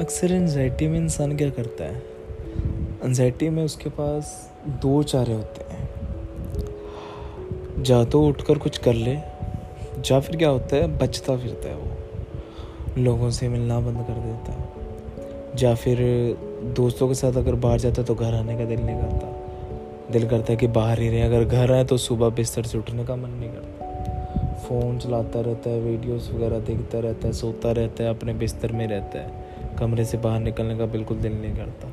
अक्सर एनजाइटी में इंसान क्या करता है? एनजाइटी में उसके पास दो चारे होते हैं। जा तो उठकर कुछ कर ले, जा फिर क्या होता है? बचता फिरता है वो। लोगों से मिलना बंद कर देता है। या फिर दोस्तों के साथ अगर बाहर जाता तो घर आने का दिल नहीं करता। दिल करता है कि बाहर ही रहे। अगर घर आए तो सुबह बिस्तर से उठने का मन नहीं करता। फ़ोन चलाता रहता है वीडियोस वगैरह देखता रहता है, सोता रहता है, अपने बिस्तर में रहता है। कमरे से बाहर निकलने का बिल्कुल दिल नहीं करता।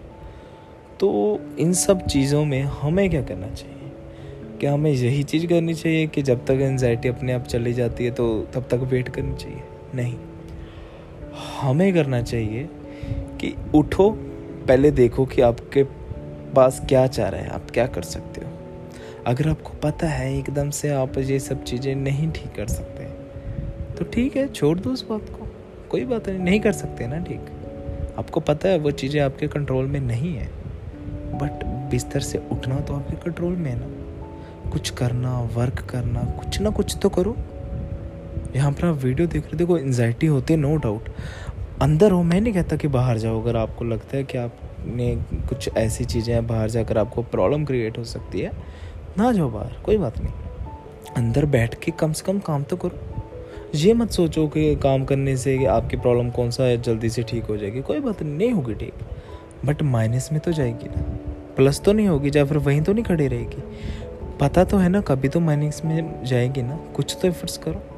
तो इन सब चीज़ों में हमें क्या करना चाहिए? क्या हमें यही चीज़ करनी चाहिए कि जब तक एनजाइटी अपने आप चली जाती है तो तब तक वेट करनी चाहिए? नहीं। हमें करना चाहिए कि उठो, पहले देखो कि आपके पास क्या चाह रहा है, आप क्या कर सकते हो। अगर आपको पता है एकदम से आप ये सब चीज़ें नहीं ठीक कर सकते तो ठीक है, छोड़ दो उस बात को। कोई बात नहीं नहीं कर सकते ना ठीक। आपको पता है, वो चीज़ें आपके कंट्रोल में नहीं है। बट बिस्तर से उठना तो आपके कंट्रोल में है ना। कुछ करना वर्क करना, कुछ ना कुछ तो करो। यहाँ पर आप वीडियो देख रहे देखो एनजाइटी होती है नो डाउट अंदर हो, मैं नहीं कहता कि बाहर जाओ, अगर आपको लगता है कि आपने कुछ ऐसी चीज़ें बाहर जाकर आपको प्रॉब्लम क्रिएट हो सकती है, ना जाओ बाहर, कोई बात नहीं। अंदर बैठ के कम से कम काम तो करो। ये मत सोचो कि काम करने से आपकी प्रॉब्लम कौन सा है, जल्दी से ठीक हो जाएगी। कोई बात नहीं होगी ठीक। बट माइनस में तो जाएगी ना। प्लस तो नहीं होगी या फिर वहीं तो नहीं खड़ी रहेगी। पता तो है ना, कभी तो माइनस में जाएगी ना। कुछ तो एफर्ट्स करो।